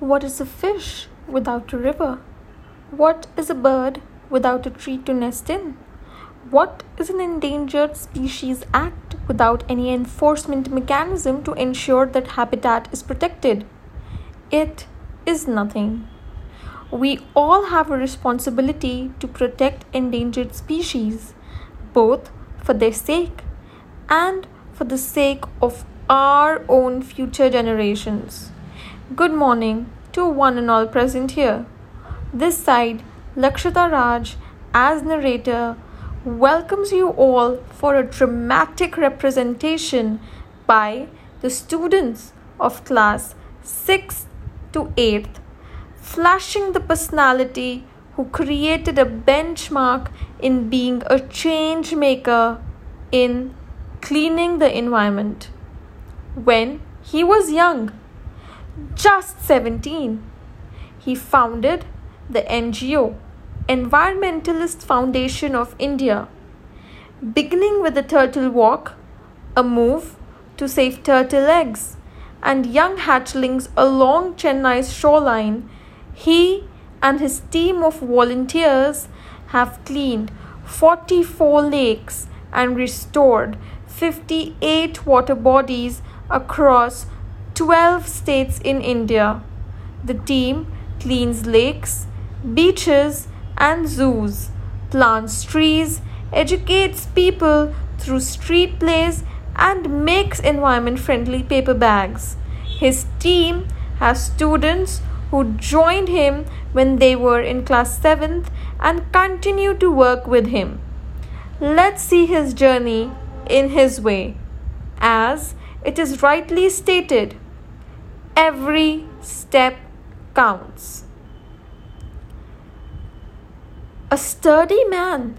What is a fish without a river? What is a bird without a tree to nest in? What is an Endangered Species Act without any enforcement mechanism to ensure that habitat is protected? It is nothing. We all have a responsibility to protect endangered species, both for their sake and for the sake of our own future generations. Good morning to one and all present here. This side, Lakshita Raj, as narrator, welcomes you all for a dramatic representation by the students of class 6th to 8th, flashing the personality who created a benchmark in being a change maker in cleaning the environment. When he was young, just 17, he founded the NGO Environmentalist Foundation of India, beginning with the Turtle Walk, a move to save turtle eggs and young hatchlings along Chennai's shoreline. He and his team of volunteers have cleaned 44 lakes and restored 58 water bodies across 12 states in India. The team cleans lakes, beaches, and zoos, plants trees, educates people through street plays, and makes environment friendly paper bags. His team has students who joined him when they were in class 7th and continue to work with him. Let's see his journey in his way. As it is rightly stated, every step counts. A sturdy man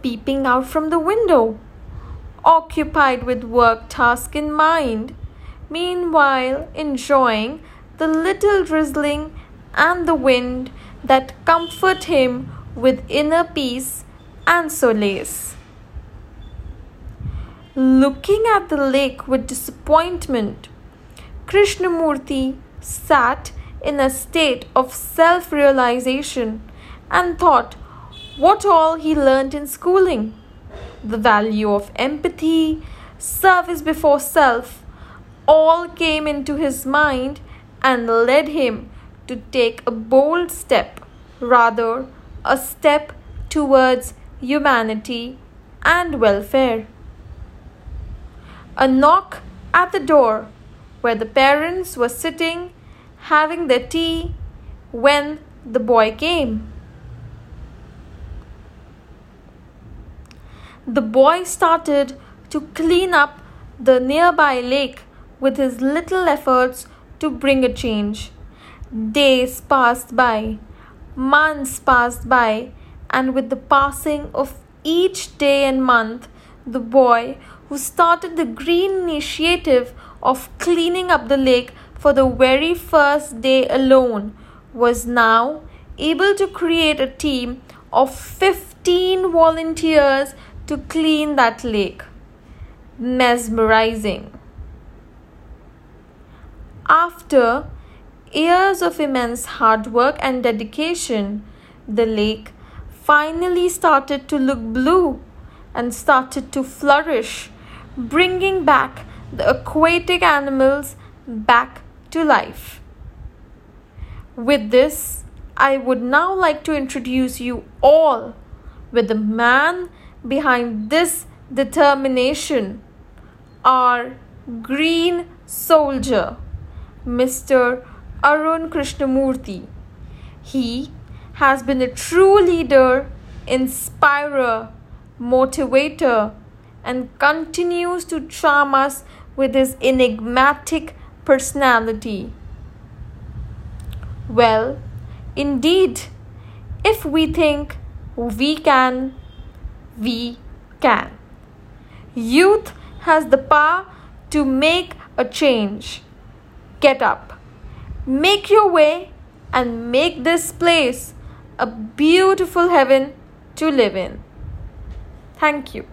peeping out from the window, occupied with work task in mind, meanwhile enjoying the little drizzling and the wind that comfort him with inner peace and solace. Looking at the lake with disappointment, Krishnamurthy sat in a state of self realization and thought what all he learnt in schooling? The value of empathy, service before self, all came into his mind and led him to take a bold step, rather, a step towards humanity and welfare. A knock at the door where the parents were sitting having their tea when the boy came. The boy started to clean up the nearby lake with his little efforts to bring a change. Days passed by, months passed by, and with the passing of each day and month, the boy who started the green initiative of cleaning up the lake for the very first day alone, was now able to create a team of 15 volunteers to clean that lake. Mesmerizing. After years of immense hard work and dedication, the lake finally started to look blue and started to flourish bringing back the aquatic animals back to life. With this, I would now like to introduce you all with the man behind this determination, our green soldier, Mr. Arun Krishnamurthy. He has been a true leader, inspirer, motivator, and continues to charm us with his enigmatic personality. Well, indeed, if we think we can, we can. Youth has the power to make a change. Get up, make your way, and make this place a beautiful heaven to live in. Thank you.